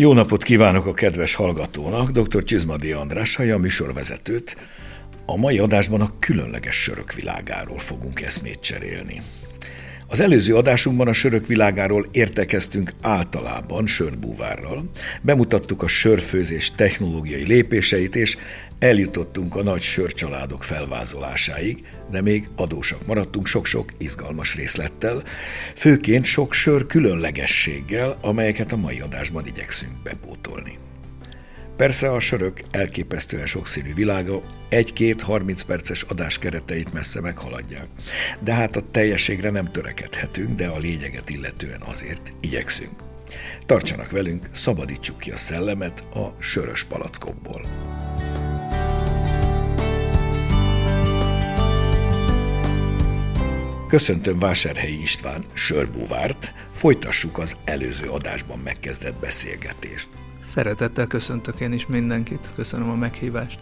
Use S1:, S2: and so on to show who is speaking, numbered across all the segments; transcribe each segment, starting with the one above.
S1: Jó napot kívánok a kedves hallgatónak, dr. Csizmadi András, a műsorvezetőt. A mai adásban a különleges sörök világáról fogunk eszmét cserélni. Az előző adásunkban a sörök világáról értekeztünk általában sörbúvárral, bemutattuk a sörfőzés technológiai lépéseit, és eljutottunk a nagy sörcsaládok felvázolásáig, de még adósak maradtunk sok-sok izgalmas részlettel, főként sok sör különlegességgel, amelyeket a mai adásban igyekszünk bepótolni. Persze a sörök elképesztően sokszínű világa egy-két 30 perces adás kereteit messze meghaladják. De hát a teljességre nem törekedhetünk, de a lényeget illetően azért igyekszünk. Tartsanak velünk, szabadítsuk ki a szellemet a sörös palackokból. Köszöntöm Vásárhelyi István Sörbúvárt, folytassuk az előző adásban megkezdett beszélgetést.
S2: Szeretettel köszöntök én is mindenkit, köszönöm a meghívást.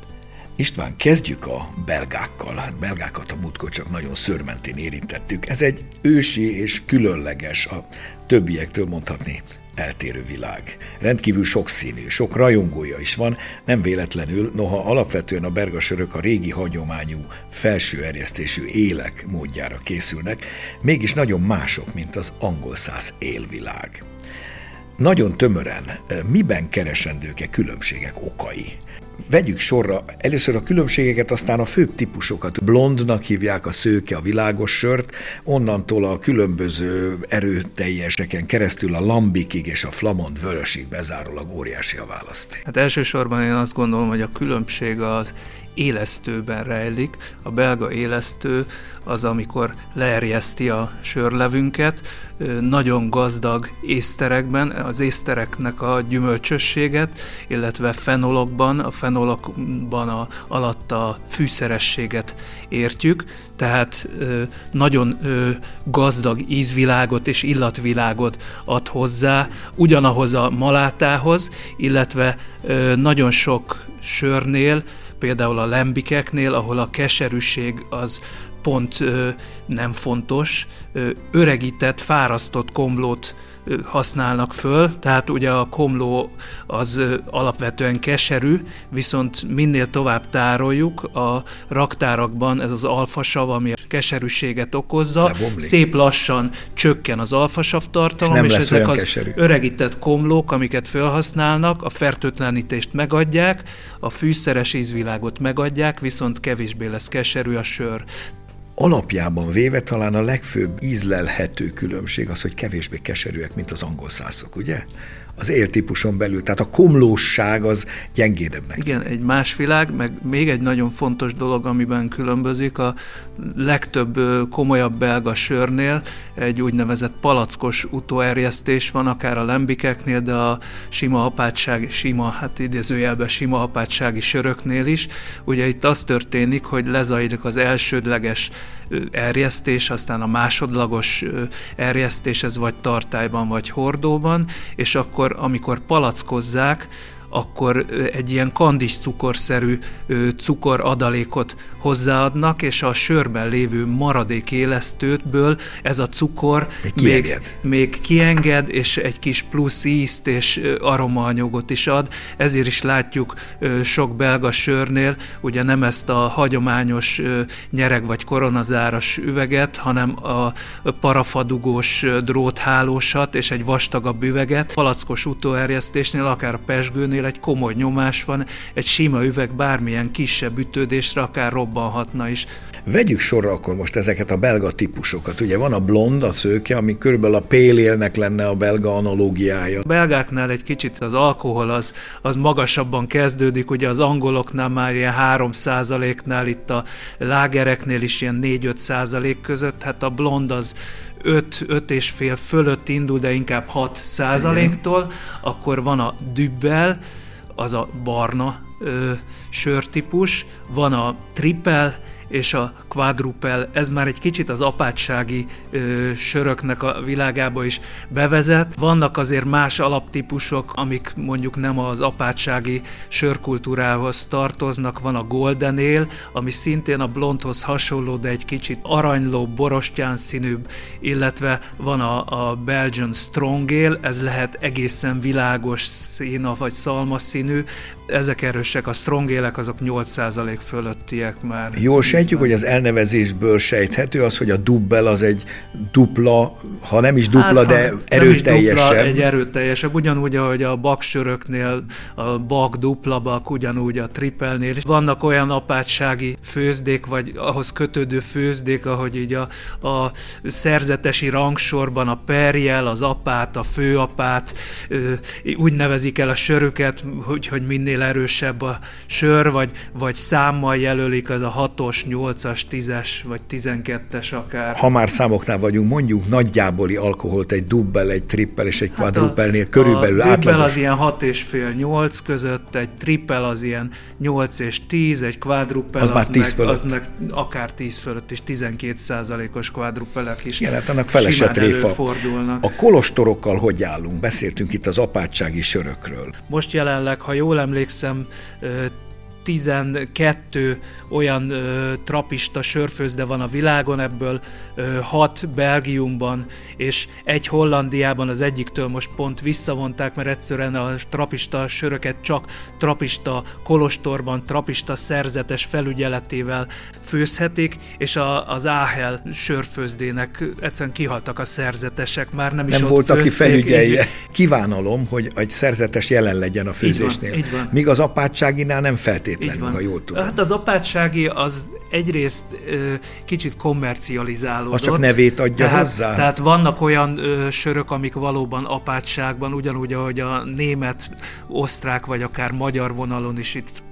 S1: István, kezdjük a belgákkal. Hát belgákat a múltkor csak nagyon szörmentén érintettük. Ez egy ősi és különleges, a többiektől mondhatni eltérő világ. Rendkívül sokszínű, sok rajongója is van, nem véletlenül, noha alapvetően a bergasörök a régi hagyományú, felső erjesztésű élek módjára készülnek, mégis nagyon mások, mint az angol száz élvilág. Nagyon tömören, miben keresendők-e különbségek okai? Vegyük sorra először a különbségeket, aztán a főbb típusokat. Blondnak hívják a szőke, a világos sört, onnantól a különböző erőteljeseken keresztül a lambikig és a flamond vörösig bezárólag óriási a választék.
S2: Hát elsősorban én azt gondolom, hogy a különbség az élesztőben rejlik. A belga élesztő az, amikor leerjeszti a sörlevünket, nagyon gazdag észterekben, az észtereknek a gyümölcsösséget, illetve fenolokban, a fenolokban a, alatt a fűszerességet értjük, tehát nagyon gazdag ízvilágot és illatvilágot ad hozzá, ugyanahoz a malátához, illetve nagyon sok sörnél például a lembikeknél, ahol a keserűség az pont ö, nem fontos, ö, öregített, fárasztott komlót használnak föl, tehát ugye a komló az alapvetően keserű, viszont minél tovább tároljuk, a raktárakban ez az alfasav, ami a keserűséget okozza, Lebomlik. szép lassan csökken az alfasav tartalom, és, és ezek az keserű. öregített komlók, amiket felhasználnak, a fertőtlenítést megadják, a fűszeres ízvilágot megadják, viszont kevésbé lesz keserű a sör
S1: alapjában véve talán a legfőbb ízlelhető különbség az, hogy kevésbé keserűek, mint az angol szászok, ugye? Az éltípuson belül, tehát a komlósság az gyengédebbnek.
S2: Igen, egy más világ, meg még egy nagyon fontos dolog, amiben különbözik, a legtöbb komolyabb belga sörnél egy úgynevezett palackos utóerjesztés van, akár a lembikeknél, de a sima apátság, sima, hát idézőjelben sima apátsági söröknél is. Ugye itt az történik, hogy lezajlik az elsődleges erjesztés, aztán a másodlagos erjesztés, ez vagy tartályban, vagy hordóban, és akkor, amikor palackozzák, akkor egy ilyen kandis cukorszerű cukoradalékot hozzáadnak, és a sörben lévő maradék élesztőtből ez a cukor még, még, még kienged, és egy kis plusz ízt és aromaanyagot is ad. Ezért is látjuk sok belga sörnél, ugye nem ezt a hagyományos nyereg vagy koronazáras üveget, hanem a parafadugós dróthálósat és egy vastagabb üveget. Palackos utóerjesztésnél, akár a pesgőnél üvegnél egy komoly nyomás van, egy sima üveg bármilyen kisebb ütődésre akár robbanhatna is.
S1: Vegyük sorra akkor most ezeket a belga típusokat. Ugye van a blond, a szőke, ami körülbelül a pélélnek lenne a belga analógiája. A
S2: belgáknál egy kicsit az alkohol az, az magasabban kezdődik, ugye az angoloknál már ilyen 3 nál itt a lágereknél is ilyen 4-5 százalék között, hát a blond az 5, 5 és fél fölött indul, de inkább 6 százaléktól, akkor van a dübbel, az a barna ö, sörtípus, van a trippel, és a quadrupel, ez már egy kicsit az apátsági ö, söröknek a világába is bevezet. Vannak azért más alaptípusok, amik mondjuk nem az apátsági sörkultúrához tartoznak. Van a Golden Ale, ami szintén a blondhoz hasonló, de egy kicsit aranyló, borostyán színűbb, illetve van a, a Belgian Strong Ale, ez lehet egészen világos szína vagy szalmas színű, ezek erősek, a strong élek azok 8% fölöttiek már.
S1: Jól sejtjük, hogy az elnevezésből sejthető az, hogy a dubbel az egy dupla, ha nem is dupla, hát, de erőteljesebb. Dupla,
S2: egy erőteljesebb, ugyanúgy, ahogy a baksöröknél a bak, dupla bak, ugyanúgy a tripelnél. És vannak olyan apátsági főzdék, vagy ahhoz kötődő főzdék, ahogy így a, a szerzetesi rangsorban a perjel, az apát, a főapát, úgy nevezik el a sörüket, hogy, hogy minél erősebb a sör, vagy, vagy számmal jelölik az a 6-os, 8-as, 10-es, vagy 12-es akár.
S1: Ha már számoknál vagyunk, mondjuk nagyjáboli alkoholt egy dubbel, egy trippel és egy quadrupelnél hát körülbelül
S2: a
S1: átlagos.
S2: az ilyen 6 és fél 8 között, egy trippel az ilyen 8 és 10, egy quadrupel
S1: az, az, már 10
S2: meg, az meg akár 10 fölött is, 12 százalékos quadrupelek is
S1: Igen, hát annak felesett réfa. A kolostorokkal hogy állunk? Beszéltünk itt az apátsági sörökről.
S2: Most jelenleg, ha jól emlékszem, 12 olyan ö, trapista sörfőzde van a világon, ebből ö, 6 Belgiumban és egy Hollandiában az egyiktől most pont visszavonták, mert egyszerűen a trapista söröket csak trapista kolostorban, trapista szerzetes felügyeletével főzhetik, és a, az Áhel sörfőzdének egyszerűen kihaltak a szerzetesek, már nem,
S1: nem
S2: is
S1: ott volt, főzték, aki felügyelje. Így... Kívánalom, hogy egy szerzetes jelen legyen a főzésnél. Így van, így van. Míg az apátságinál nem feltétlenül, ha jól tudom.
S2: Hát az apátsági az egyrészt ö, kicsit kommercializálódott. Az
S1: csak nevét adja tehát, hozzá?
S2: Tehát vannak olyan ö, sörök, amik valóban apátságban, ugyanúgy, ahogy a német, osztrák vagy akár magyar vonalon is itt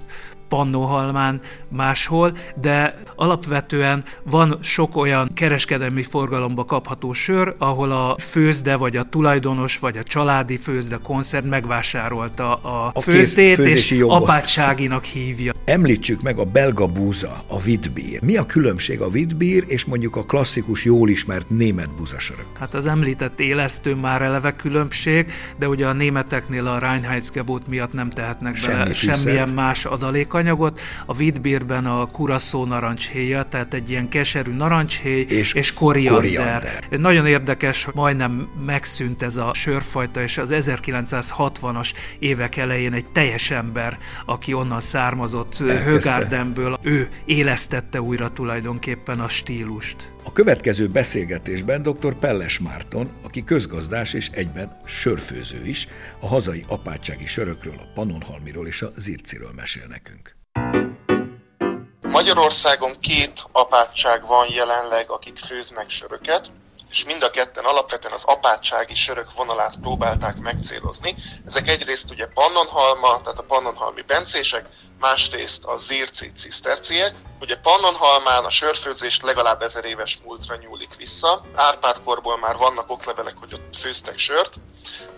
S2: Pannóhalmán máshol, de alapvetően van sok olyan kereskedelmi forgalomba kapható sör, ahol a főzde, vagy a tulajdonos, vagy a családi főzde koncert megvásárolta a, a főzdét, és jogot. apátságinak hívja.
S1: Említsük meg a belga búza, a Witbier. Mi a különbség a Witbier és mondjuk a klasszikus, jól ismert német búzasörök?
S2: Hát az említett élesztő már eleve különbség, de ugye a németeknél a Reinheitsgebot miatt nem tehetnek Semmi bele fűszert. semmilyen más adalék anyagot. A Vidbírben a kuraszó narancshéja, tehát egy ilyen keserű narancshéj és, és koriander. koriander. Nagyon érdekes, hogy majdnem megszűnt ez a sörfajta, és az 1960-as évek elején egy teljes ember, aki onnan származott Högárdenből, ő élesztette újra tulajdonképpen a stílust.
S1: A következő beszélgetésben dr. Pelles Márton, aki közgazdás és egyben sörfőző is, a hazai apátsági sörökről, a Pannonhalmiról és a Zirciről mesél nekünk.
S3: Magyarországon két apátság van jelenleg, akik főznek söröket, és mind a ketten alapvetően az apátsági sörök vonalát próbálták megcélozni. Ezek egyrészt ugye Pannonhalma, tehát a Pannonhalmi bencések, másrészt a zirci ciszterciek. Ugye Pannonhalmán a sörfőzés legalább ezer éves múltra nyúlik vissza. Árpádkorból már vannak oklevelek, hogy ott főztek sört.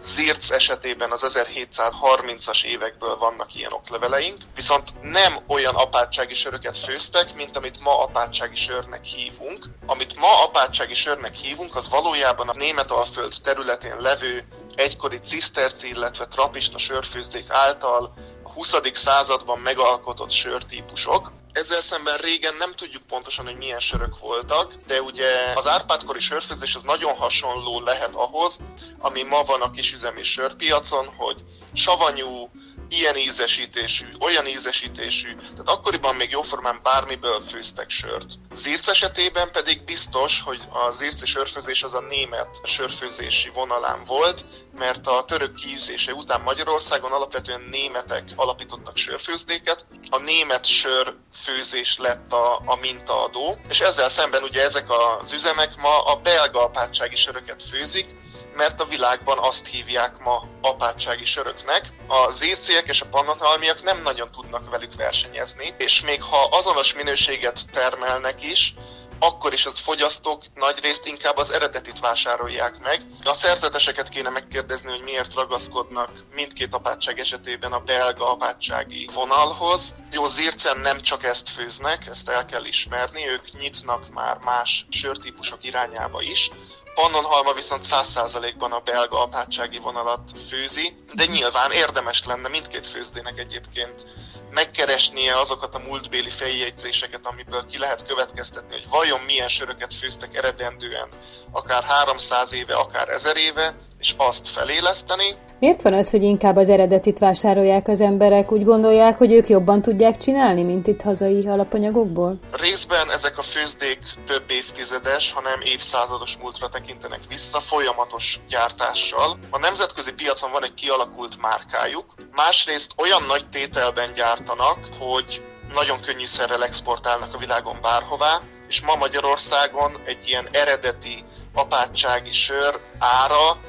S3: Zirc esetében az 1730-as évekből vannak ilyen okleveleink, viszont nem olyan apátsági söröket főztek, mint amit ma apátsági sörnek hívunk. Amit ma apátsági sörnek hívunk, az valójában a Németalföld területén levő egykori ciszterci, illetve trapista sörfőzdék által 20. században megalkotott sörtípusok. Ezzel szemben régen nem tudjuk pontosan, hogy milyen sörök voltak, de ugye az árpádkori sörfőzés az nagyon hasonló lehet ahhoz, ami ma van a kisüzemi sörpiacon, hogy savanyú, ilyen ízesítésű, olyan ízesítésű, tehát akkoriban még jóformán bármiből főztek sört. Zirc esetében pedig biztos, hogy a zirci sörfőzés az a német sörfőzési vonalán volt, mert a török kiűzése után Magyarországon alapvetően németek alapítottak sörfőzdéket, a német sörfőzés lett a, a mintaadó, és ezzel szemben ugye ezek az üzemek ma a belga apátsági söröket főzik, mert a világban azt hívják ma apátsági söröknek. A zérciek és a pannonhalmiak nem nagyon tudnak velük versenyezni, és még ha azonos minőséget termelnek is, akkor is a fogyasztók nagy részt inkább az eredetit vásárolják meg. A szerzeteseket kéne megkérdezni, hogy miért ragaszkodnak mindkét apátság esetében a belga apátsági vonalhoz. Jó, Zircen nem csak ezt főznek, ezt el kell ismerni, ők nyitnak már más sörtípusok irányába is, Pannonhalma viszont 100%-ban a belga apátsági vonalat főzi, de nyilván érdemes lenne mindkét főzdének egyébként megkeresnie azokat a múltbéli feljegyzéseket, amiből ki lehet következtetni, hogy vajon milyen söröket főztek eredendően, akár 300 éve, akár 1000 éve, és azt feléleszteni.
S4: Miért van az, hogy inkább az eredetit vásárolják az emberek? Úgy gondolják, hogy ők jobban tudják csinálni, mint itt hazai alapanyagokból?
S3: Részben ezek a főzdék több évtizedes, hanem évszázados múltra tekintenek vissza, folyamatos gyártással. A nemzetközi piacon van egy kialakult márkájuk, másrészt olyan nagy tételben gyártanak, hogy nagyon könnyűszerrel exportálnak a világon bárhová, és ma Magyarországon egy ilyen eredeti apátsági sör ára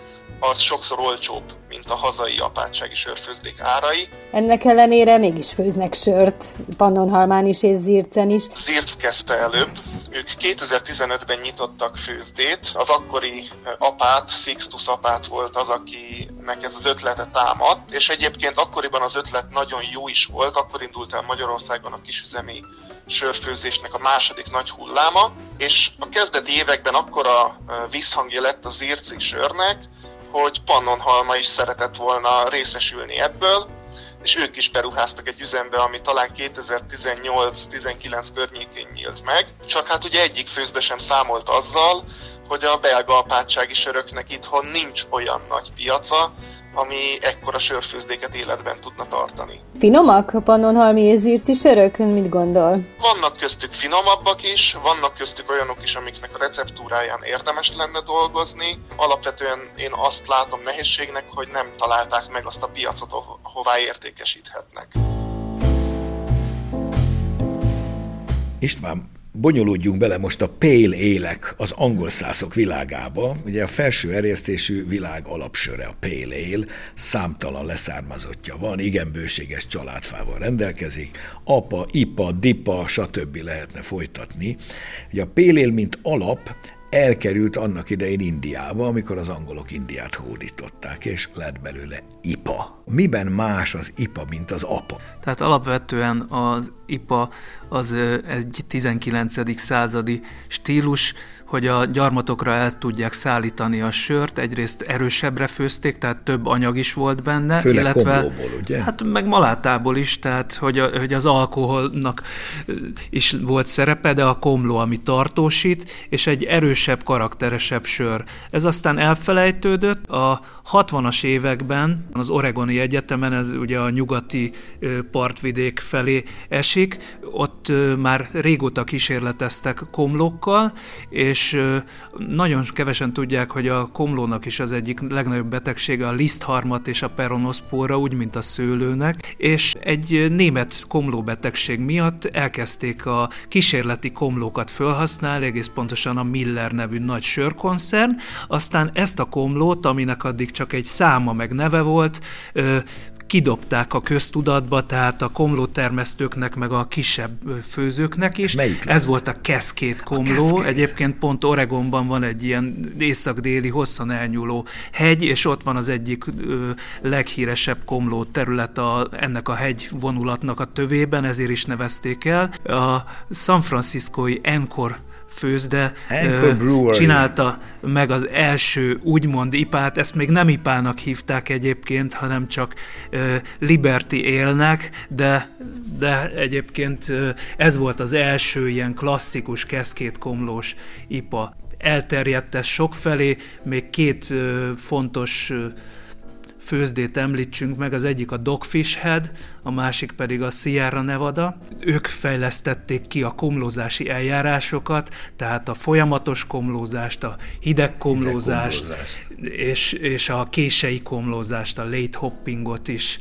S3: az sokszor olcsóbb, mint a hazai apátsági sörfőzdék árai.
S4: Ennek ellenére mégis főznek sört, Pannonhalmán is és Zircen is.
S3: Zirc kezdte előbb, ők 2015-ben nyitottak főzdét, az akkori apát, Sixtus apát volt az, akinek ez az ötlete támadt, és egyébként akkoriban az ötlet nagyon jó is volt, akkor indult el Magyarországon a kisüzemi sörfőzésnek a második nagy hulláma, és a kezdeti években akkora visszhangja lett az zirci sörnek, hogy Pannonhalma is szeretett volna részesülni ebből, és ők is beruháztak egy üzembe, ami talán 2018-19 környékén nyílt meg. Csak hát ugye egyik főzde sem számolt azzal, hogy a belga apátsági söröknek itthon nincs olyan nagy piaca, ami ekkora sörfőzdéket életben tudna tartani.
S4: Finomak a pannonhalmi és zirci sörök? Mit gondol?
S3: Vannak köztük finomabbak is, vannak köztük olyanok is, amiknek a receptúráján érdemes lenne dolgozni. Alapvetően én azt látom nehézségnek, hogy nem találták meg azt a piacot, ahová értékesíthetnek.
S1: István, bonyolódjunk bele most a pale élek az angol szászok világába. Ugye a felső erjesztésű világ alapsöre a pale ale, számtalan leszármazottja van, igen bőséges családfával rendelkezik, apa, ipa, dipa, stb. lehetne folytatni. Ugye a pale ale, mint alap, elkerült annak idején Indiába, amikor az angolok Indiát hódították, és lett belőle IPA. Miben más az IPA, mint az APA?
S2: Tehát alapvetően az IPA az egy 19. századi stílus, hogy a gyarmatokra el tudják szállítani a sört, egyrészt erősebbre főzték, tehát több anyag is volt benne.
S1: Főleg illetve, komlóból, ugye?
S2: Hát meg malátából is, tehát hogy, a, hogy az alkoholnak is volt szerepe, de a komló, ami tartósít, és egy erősebb, karakteresebb sör. Ez aztán elfelejtődött. A 60-as években az Oregoni Egyetemen, ez ugye a nyugati partvidék felé esik, ott már régóta kísérleteztek komlókkal, és nagyon kevesen tudják, hogy a komlónak is az egyik legnagyobb betegsége a lisztharmat és a peronoszpóra, úgy, mint a szőlőnek, és egy német komlóbetegség miatt elkezdték a kísérleti komlókat felhasználni, egész pontosan a Miller nevű nagy sörkoncern, aztán ezt a komlót, aminek addig csak egy száma meg neve volt, kidobták a köztudatba, tehát a komlótermesztőknek, meg a kisebb főzőknek is. Ez volt a keszkét komló. A Egyébként pont Oregonban van egy ilyen észak-déli, hosszan elnyúló hegy, és ott van az egyik ö, leghíresebb komló terület a, ennek a hegy vonulatnak a tövében, ezért is nevezték el. A San Franciscoi Encore főzde csinálta meg az első úgymond ipát, ezt még nem ipának hívták egyébként, hanem csak Liberty élnek, de, de egyébként ez volt az első ilyen klasszikus keszkétkomlós ipa. Elterjedt ez sokfelé, még két fontos főzdét említsünk meg, az egyik a Dogfish Head, a másik pedig a Sierra Nevada. Ők fejlesztették ki a komlózási eljárásokat, tehát a folyamatos komlózást, a hideg komlózást, hideg komlózást. És, és a kései komlózást, a late hoppingot is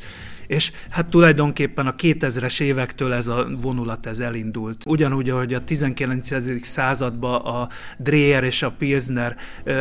S2: És hát tulajdonképpen a 2000-es évektől ez a vonulat ez elindult. Ugyanúgy, ahogy a 19. században a Dreher és a Pilsner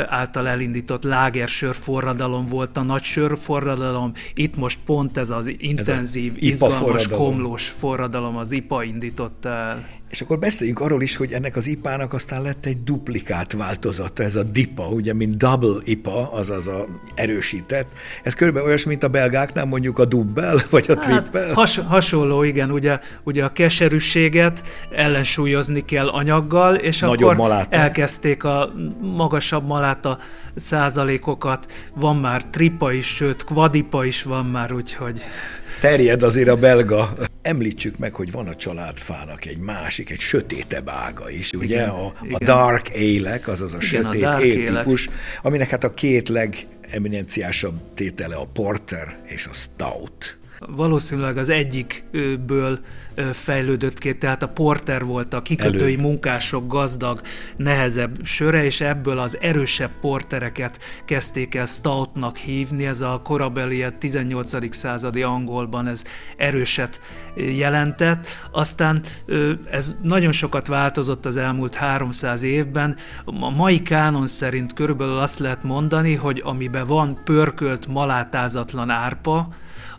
S2: által elindított lágersör forradalom volt a nagy sörforradalom, itt most pont ez az intenzív, ez az izgalmas, komlós forradalom az IPA indította el.
S1: És akkor beszéljünk arról is, hogy ennek az IPA-nak aztán lett egy duplikát változata, ez a DIPA, ugye, mint double IPA, azaz a erősített. Ez körülbelül olyas, mint a belgáknál mondjuk a dubbel, vagy a hát, trippel.
S2: Has, hasonló, igen, ugye, ugye a keserűséget ellensúlyozni kell anyaggal, és Nagyobb akkor maláta. elkezdték a magasabb maláta százalékokat, van már tripa is, sőt, kvadipa is van már, úgyhogy...
S1: Terjed azért a belga. Említsük meg, hogy van a családfának egy másik, egy sötétebb ága is, ugye? Igen, a, igen. a dark élek, azaz a igen, sötét a típus, aminek hát a két legeminenciásabb tétele a porter és a stout.
S2: Valószínűleg az egyikből fejlődött ki, tehát a porter volt a kikötői Elő. munkások gazdag, nehezebb söre, és ebből az erősebb portereket kezdték el stoutnak hívni, ez a korabeli 18. századi angolban ez erőset jelentett. Aztán ez nagyon sokat változott az elmúlt 300 évben. A mai kánon szerint körülbelül azt lehet mondani, hogy amiben van pörkölt, malátázatlan árpa,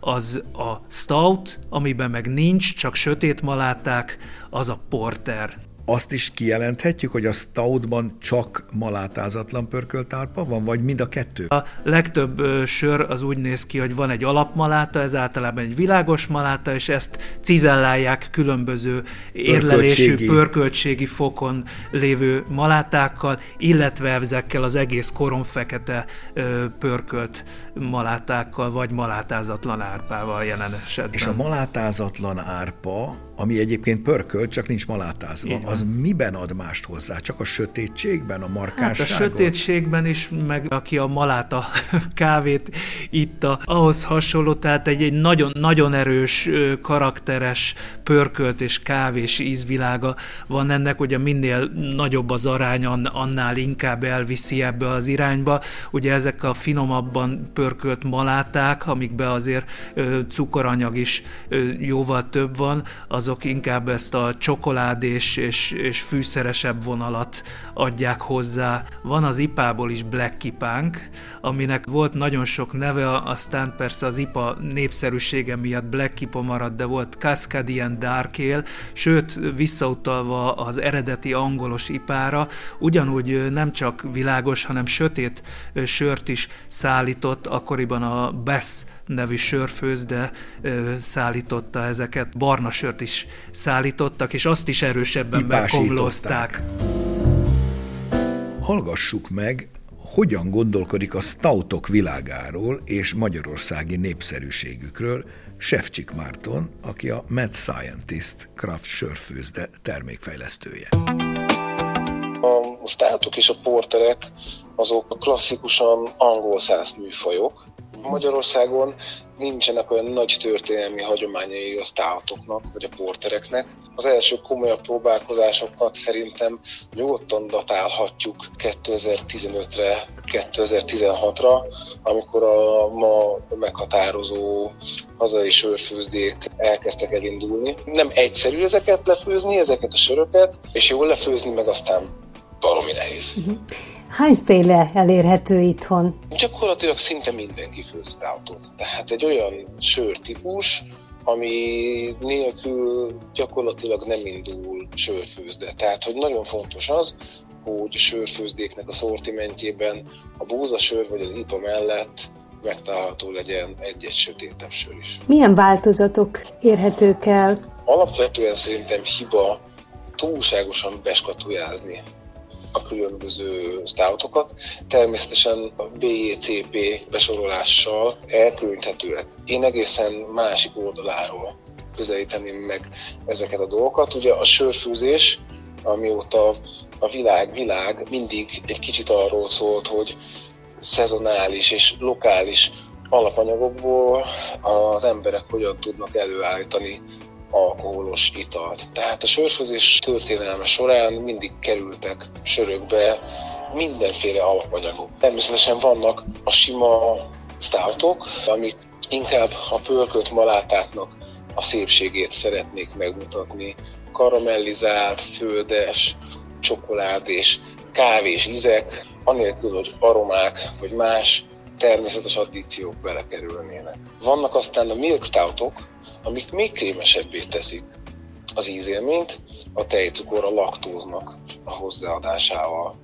S2: az a stout, amiben meg nincs, csak sötét maláták, az a porter
S1: azt is kijelenthetjük, hogy a stoutban csak malátázatlan pörkölt árpa van, vagy mind a kettő?
S2: A legtöbb sör az úgy néz ki, hogy van egy alapmaláta, ez általában egy világos maláta, és ezt cizellálják különböző érlelésű, pörköltségi, fokon lévő malátákkal, illetve ezekkel az egész koronfekete ö, pörkölt malátákkal, vagy malátázatlan árpával jelen esetben.
S1: És a malátázatlan árpa, ami egyébként pörkölt, csak nincs malátázva, az miben ad mást hozzá? Csak a sötétségben, a markásságon?
S2: Hát a sötétségben is, meg aki a maláta kávét itta, ahhoz hasonló, tehát egy, egy nagyon, nagyon erős, karakteres, pörkölt és kávés ízvilága van ennek, ugye minél nagyobb az arány, annál inkább elviszi ebbe az irányba. Ugye ezek a finomabban pörkölt maláták, amikbe azért cukoranyag is jóval több van, azok inkább ezt a csokoládés és, és fűszeresebb vonalat adják hozzá. Van az ipából is Black Ipánk, aminek volt nagyon sok neve, aztán persze az IPA népszerűsége miatt Black Ipa maradt, de volt Cascadian Dark Ale, sőt, visszautalva az eredeti angolos ipára, ugyanúgy nem csak világos, hanem sötét sört is szállított, akkoriban a Bess nevű sörfőzde szállította ezeket, barna sört is szállítottak, és azt is erősebben bekomlózták.
S1: Hallgassuk meg, hogyan gondolkodik a stoutok világáról és magyarországi népszerűségükről Sefcsik Márton, aki a Mad Scientist Craft sörfőzde termékfejlesztője.
S5: A stoutok és a porterek azok klasszikusan angol száz műfajok, Magyarországon nincsenek olyan nagy történelmi hagyományai a státoknak, vagy a portereknek. Az első komolyabb próbálkozásokat szerintem nyugodtan datálhatjuk 2015-re, 2016-ra, amikor a ma meghatározó hazai sörfőzdék elkezdtek elindulni. Nem egyszerű ezeket lefőzni, ezeket a söröket, és jól lefőzni, meg aztán valami nehéz. Uh-huh.
S4: Hányféle elérhető itthon?
S5: Gyakorlatilag szinte mindenki főz Tehát egy olyan sörtípus, ami nélkül gyakorlatilag nem indul sörfőzde. Tehát, hogy nagyon fontos az, hogy a sörfőzdéknek a szortimentjében a búzasör vagy az IPA mellett megtalálható legyen egy-egy sötétebb sör is.
S4: Milyen változatok érhetők el?
S5: Alapvetően szerintem hiba túlságosan beskatujázni a különböző stoutokat. Természetesen a BJCP besorolással elkülöníthetőek. Én egészen másik oldaláról közelíteném meg ezeket a dolgokat. Ugye a sörfőzés, amióta a világ, világ mindig egy kicsit arról szólt, hogy szezonális és lokális alapanyagokból az emberek hogyan tudnak előállítani alkoholos italt. Tehát a sörfőzés történelme során mindig kerültek sörökbe mindenféle alapanyagok. Természetesen vannak a sima stoutok, amik Inkább a pörkölt malátáknak a szépségét szeretnék megmutatni. Karamellizált, földes, csokoládés, kávés ízek, anélkül, hogy aromák vagy más természetes addíciók belekerülnének. Vannak aztán a milk stoutok, amik még krémesebbé teszik az ízélményt, a tejcukor a laktóznak a hozzáadásával.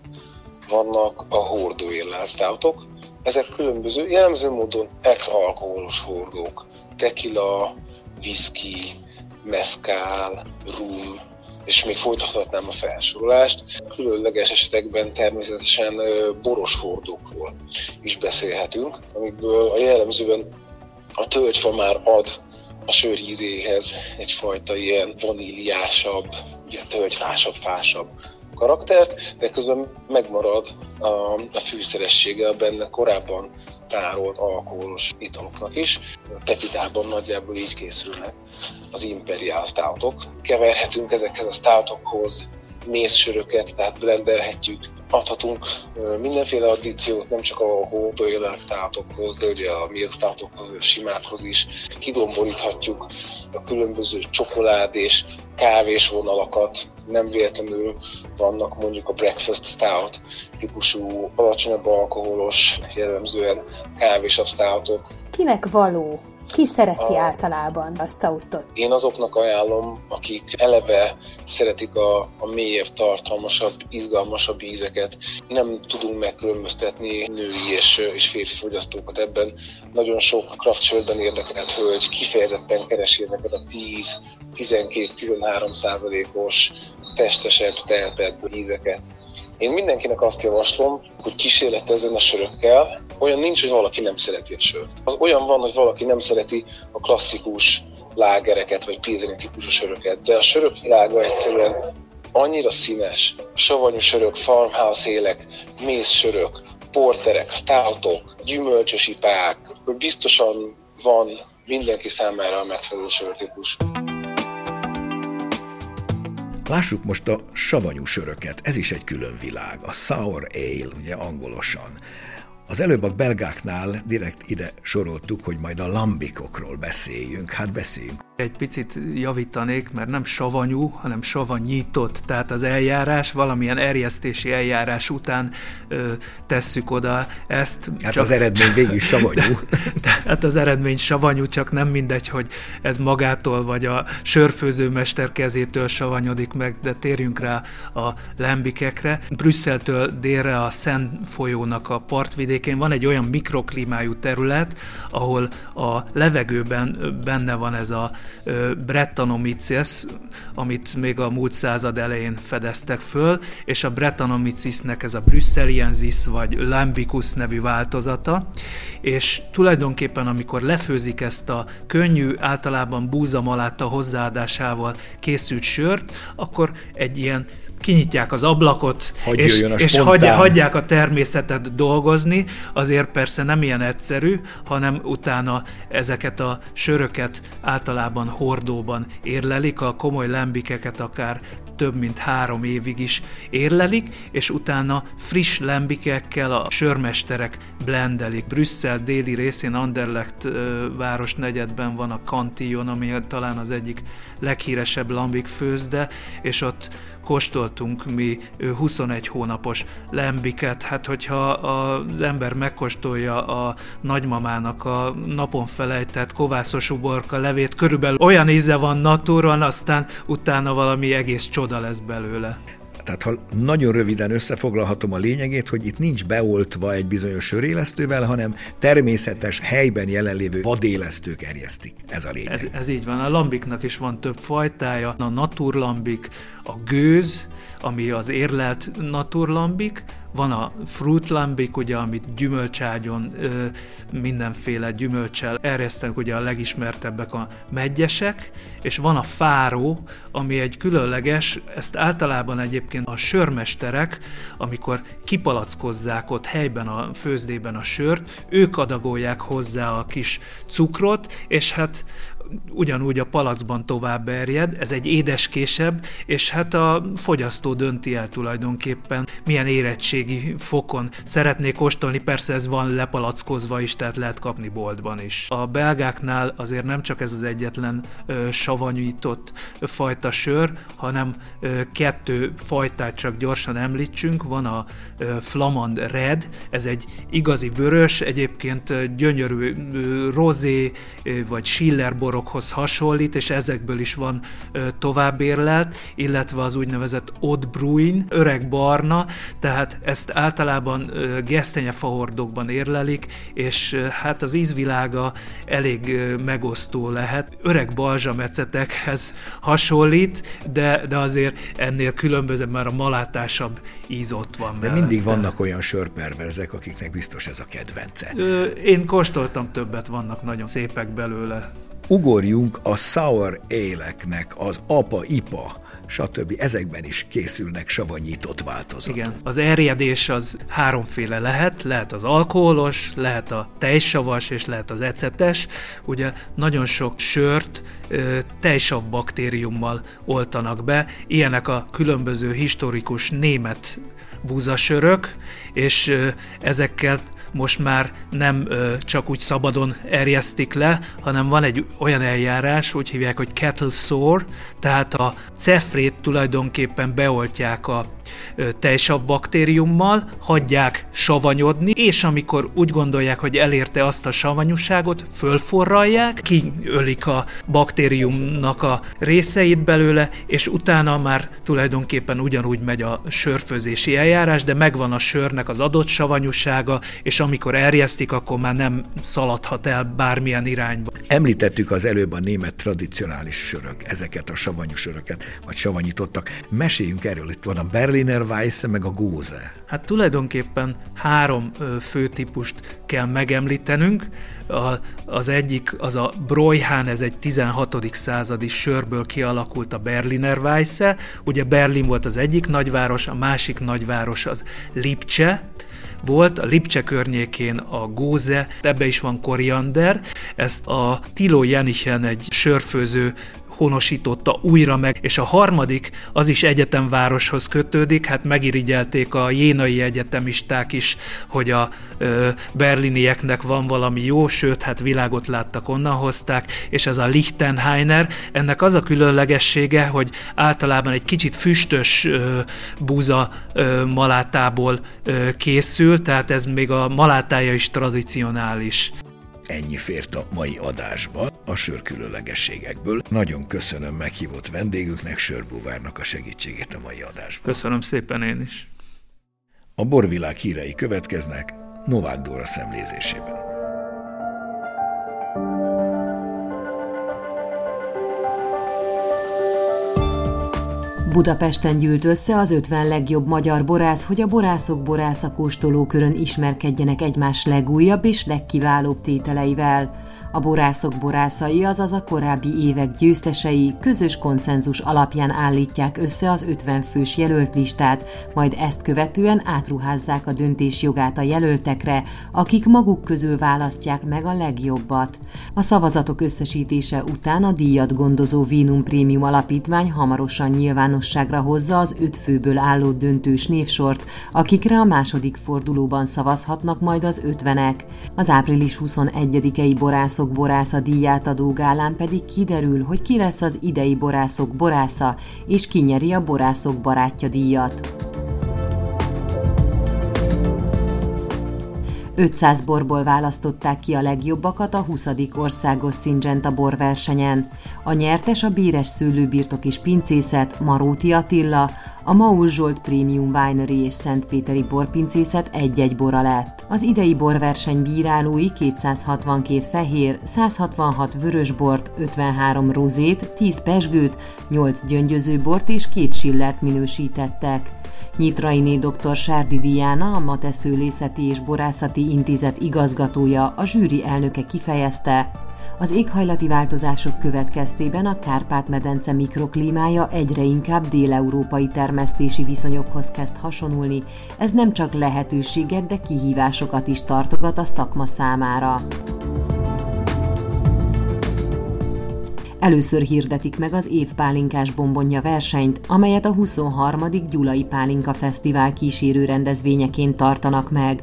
S5: Vannak a hordó stoutok, ezek különböző, jellemző módon ex-alkoholos hordók, tequila, whisky, mezcal, rum, és még folytathatnám a felsorolást. Különleges esetekben természetesen boros hordókról is beszélhetünk, amikből a jellemzően a tölgyfa már ad a sör ízéhez egyfajta ilyen vaníliásabb, ugye tölgyfásabb, fásabb karaktert, de közben megmarad a, a fűszeressége a benne korábban tárolt alkoholos italoknak is. Tepidában nagyjából így készülnek az imperial stoutok. Keverhetünk ezekhez a stoutokhoz mézsöröket, tehát blenderhetjük, adhatunk mindenféle addíciót, nem csak a hóbőjélet státokhoz, de ugye a milk státokhoz, a simákhoz is. Kidomboríthatjuk a különböző csokolád és kávés vonalakat, nem véletlenül vannak mondjuk a breakfast stout típusú alacsonyabb alkoholos, jellemzően kávésabb stoutok.
S4: Kinek való ki szereti a, általában a stoutot?
S5: Én azoknak ajánlom, akik eleve szeretik a, a mélyebb, tartalmasabb, izgalmasabb ízeket. Nem tudunk megkülönböztetni női és, és férfi fogyasztókat ebben. Nagyon sok craft érdekelt hölgy kifejezetten keresi ezeket a 10-12-13 százalékos testesebb, teltebb ízeket. Én mindenkinek azt javaslom, hogy kísérletezzen a sörökkel. Olyan nincs, hogy valaki nem szereti a sört. Az olyan van, hogy valaki nem szereti a klasszikus lágereket, vagy pilzeni típusú söröket, de a sörök világa egyszerűen annyira színes. Savanyú sörök, farmhouse élek, mész sörök, porterek, stoutok, gyümölcsös ipák, hogy biztosan van mindenki számára a megfelelő sörtípus.
S1: Lássuk most a savanyú söröket, ez is egy külön világ, a sour ale, ugye angolosan. Az előbb a belgáknál direkt ide soroltuk, hogy majd a lambikokról beszéljünk. Hát beszéljünk.
S2: Egy picit javítanék, mert nem savanyú, hanem savanyított, tehát az eljárás, valamilyen erjesztési eljárás után ö, tesszük oda ezt.
S1: Hát csak, az eredmény végig savanyú.
S2: tehát az eredmény savanyú, csak nem mindegy, hogy ez magától vagy a sörfőzőmester kezétől savanyodik meg, de térjünk rá a lembikekre. Brüsszeltől délre a Szen folyónak a partvidékén van egy olyan mikroklímájú terület, ahol a levegőben benne van ez a Brettanomyces, amit még a múlt század elején fedeztek föl, és a Brettanomycesnek ez a Brüsszeliensis vagy Lambicus nevű változata, és tulajdonképpen amikor lefőzik ezt a könnyű, általában búzamalátta hozzáadásával készült sört, akkor egy ilyen kinyitják az ablakot,
S1: Hogy
S2: és,
S1: a
S2: és hagyják a természetet dolgozni, azért persze nem ilyen egyszerű, hanem utána ezeket a söröket általában hordóban érlelik, a komoly lembikeket akár több mint három évig is érlelik, és utána friss lembikekkel a sörmesterek blendelik. Brüsszel déli részén Anderlecht város negyedben van a Cantillon, ami talán az egyik leghíresebb lambik főzde, és ott kóstoltunk mi 21 hónapos lembiket, hát hogyha az ember megkóstolja a nagymamának a napon felejtett kovászos uborka levét, körülbelül olyan íze van natúron, aztán utána valami egész csoda lesz belőle.
S1: Tehát ha nagyon röviden összefoglalhatom a lényegét, hogy itt nincs beoltva egy bizonyos sörélesztővel, hanem természetes, helyben jelenlévő vadélesztők erjesztik. Ez a lényeg.
S2: Ez, ez így van. A lambiknak is van több fajtája. A naturlambik, a gőz, ami az érlelt naturlambik, van a fruit lambik, ugye, amit gyümölcságyon mindenféle gyümölcsel erjesztenek, ugye a legismertebbek a megyesek, és van a fáró, ami egy különleges, ezt általában egyébként a sörmesterek, amikor kipalackozzák ott helyben a főzdében a sört, ők adagolják hozzá a kis cukrot, és hát ugyanúgy a palacban tovább erjed, ez egy édeskésebb, és hát a fogyasztó dönti el tulajdonképpen, milyen érettségi fokon szeretnék kóstolni, persze ez van lepalackozva is, tehát lehet kapni boltban is. A belgáknál azért nem csak ez az egyetlen ö, savanyított fajta sör, hanem ö, kettő fajtát csak gyorsan említsünk, van a ö, Flamand Red, ez egy igazi vörös, egyébként gyönyörű ö, rozé ö, vagy Schiller borokhoz hasonlít, és ezekből is van továbbérlelt, illetve az úgynevezett Odd Bruin, öreg barna, tehát ezt általában gesztenyefahordokban érlelik, és hát az ízvilága elég megosztó lehet. Öreg balzsamecetekhez hasonlít, de, de azért ennél különböző, mert a malátásabb íz ott van.
S1: De
S2: mellette.
S1: mindig vannak olyan sörperverzek, akiknek biztos ez a kedvence.
S2: Én kóstoltam többet, vannak nagyon szépek belőle.
S1: Ugorjunk a sour éleknek, az apa-ipa, stb. Ezekben is készülnek savanyított változatok.
S2: Igen, az erjedés az háromféle lehet, lehet az alkoholos, lehet a tejsavas és lehet az ecetes. Ugye nagyon sok sört tejsav baktériummal oltanak be, ilyenek a különböző historikus német búzasörök, és ezekkel most már nem ö, csak úgy szabadon erjesztik le, hanem van egy olyan eljárás, úgy hívják, hogy kettle sore, tehát a cefrét tulajdonképpen beoltják a tejsav baktériummal, hagyják savanyodni, és amikor úgy gondolják, hogy elérte azt a savanyúságot, fölforralják, kiölik a baktériumnak a részeit belőle, és utána már tulajdonképpen ugyanúgy megy a sörfőzési eljárás, de megvan a sörnek az adott savanyúsága, és amikor erjesztik, akkor már nem szaladhat el bármilyen irányba.
S1: Említettük az előbb a német tradicionális sörök, ezeket a savanyú söröket, vagy savanyítottak. Meséljünk erről, itt van a Berliner Weisse, meg a Góze.
S2: Hát tulajdonképpen három ö, fő típust kell megemlítenünk. A, az egyik az a Broyhán, ez egy 16. századi sörből kialakult a Berliner Weisse. Ugye Berlin volt az egyik nagyváros, a másik nagyváros az Lipcse, volt, a Lipcse környékén a góze, ebbe is van koriander, ezt a Tilo Jenichen egy sörfőző honosította újra meg, és a harmadik, az is egyetemvároshoz kötődik, hát megirigyelték a jénai egyetemisták is, hogy a ö, berlinieknek van valami jó, sőt, hát világot láttak, onnan hozták, és ez a Lichtenheiner, ennek az a különlegessége, hogy általában egy kicsit füstös ö, búza ö, malátából ö, készül, tehát ez még a malátája is tradicionális.
S1: Ennyi fért a mai adásba a sör különlegességekből. Nagyon köszönöm meghívott vendégüknek, Sörbúvárnak a segítségét a mai adásban.
S2: Köszönöm szépen én is.
S1: A borvilág hírei következnek Novák Dóra szemlézésében.
S6: Budapesten gyűlt össze az 50 legjobb magyar borász, hogy a borászok borásza kóstolókörön ismerkedjenek egymás legújabb és legkiválóbb tételeivel. A borászok borászai, azaz a korábbi évek győztesei közös konszenzus alapján állítják össze az 50 fős jelölt listát, majd ezt követően átruházzák a döntés jogát a jelöltekre, akik maguk közül választják meg a legjobbat. A szavazatok összesítése után a díjat gondozó Vinum Prémium Alapítvány hamarosan nyilvánosságra hozza az öt főből álló döntős névsort, akikre a második fordulóban szavazhatnak majd az ötvenek. Az április 21-i borászok borászok borásza díját adó gálán pedig kiderül, hogy ki lesz az idei borászok borásza, és ki nyeri a borászok barátja díjat. 500 borból választották ki a legjobbakat a 20. országos Syngenta borversenyen. A nyertes a Bíres Szőlőbirtok és Pincészet, Maróti Attila, a Maul Zsolt Premium Winery és Szentpéteri borpincészet egy-egy bora lett. Az idei borverseny bírálói 262 fehér, 166 vörösbort, 53 rozét, 10 pesgőt, 8 gyöngyöző bort és két sillert minősítettek. Nyitrainé dr. Sárdi Diana, a Mate Szőlészeti és Borászati Intézet igazgatója, a zsűri elnöke kifejezte, az éghajlati változások következtében a Kárpát-medence mikroklímája egyre inkább déleurópai termesztési viszonyokhoz kezd hasonulni, ez nem csak lehetőséget, de kihívásokat is tartogat a szakma számára. Először hirdetik meg az évpálinkás bombonja versenyt, amelyet a 23. Gyulai Pálinka Fesztivál kísérő rendezvényeként tartanak meg.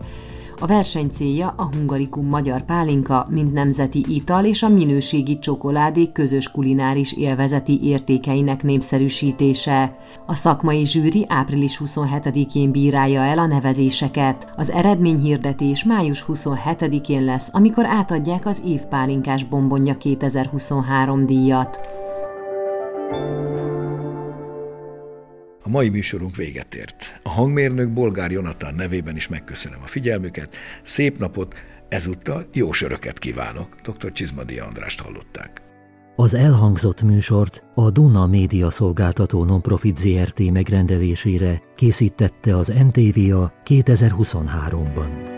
S6: A verseny célja a hungarikum magyar pálinka, mint nemzeti ital és a minőségi csokoládék közös kulináris élvezeti értékeinek népszerűsítése. A szakmai zsűri április 27-én bírálja el a nevezéseket. Az eredményhirdetés május 27-én lesz, amikor átadják az évpálinkás bombonja 2023 díjat.
S1: A mai műsorunk véget ért. A hangmérnök Bolgár Jonatán nevében is megköszönöm a figyelmüket. Szép napot, ezúttal jó söröket kívánok. Dr. Csizmadi Andrást hallották.
S7: Az elhangzott műsort a Duna Média Szolgáltató Nonprofit ZRT megrendelésére készítette az NTVA 2023-ban.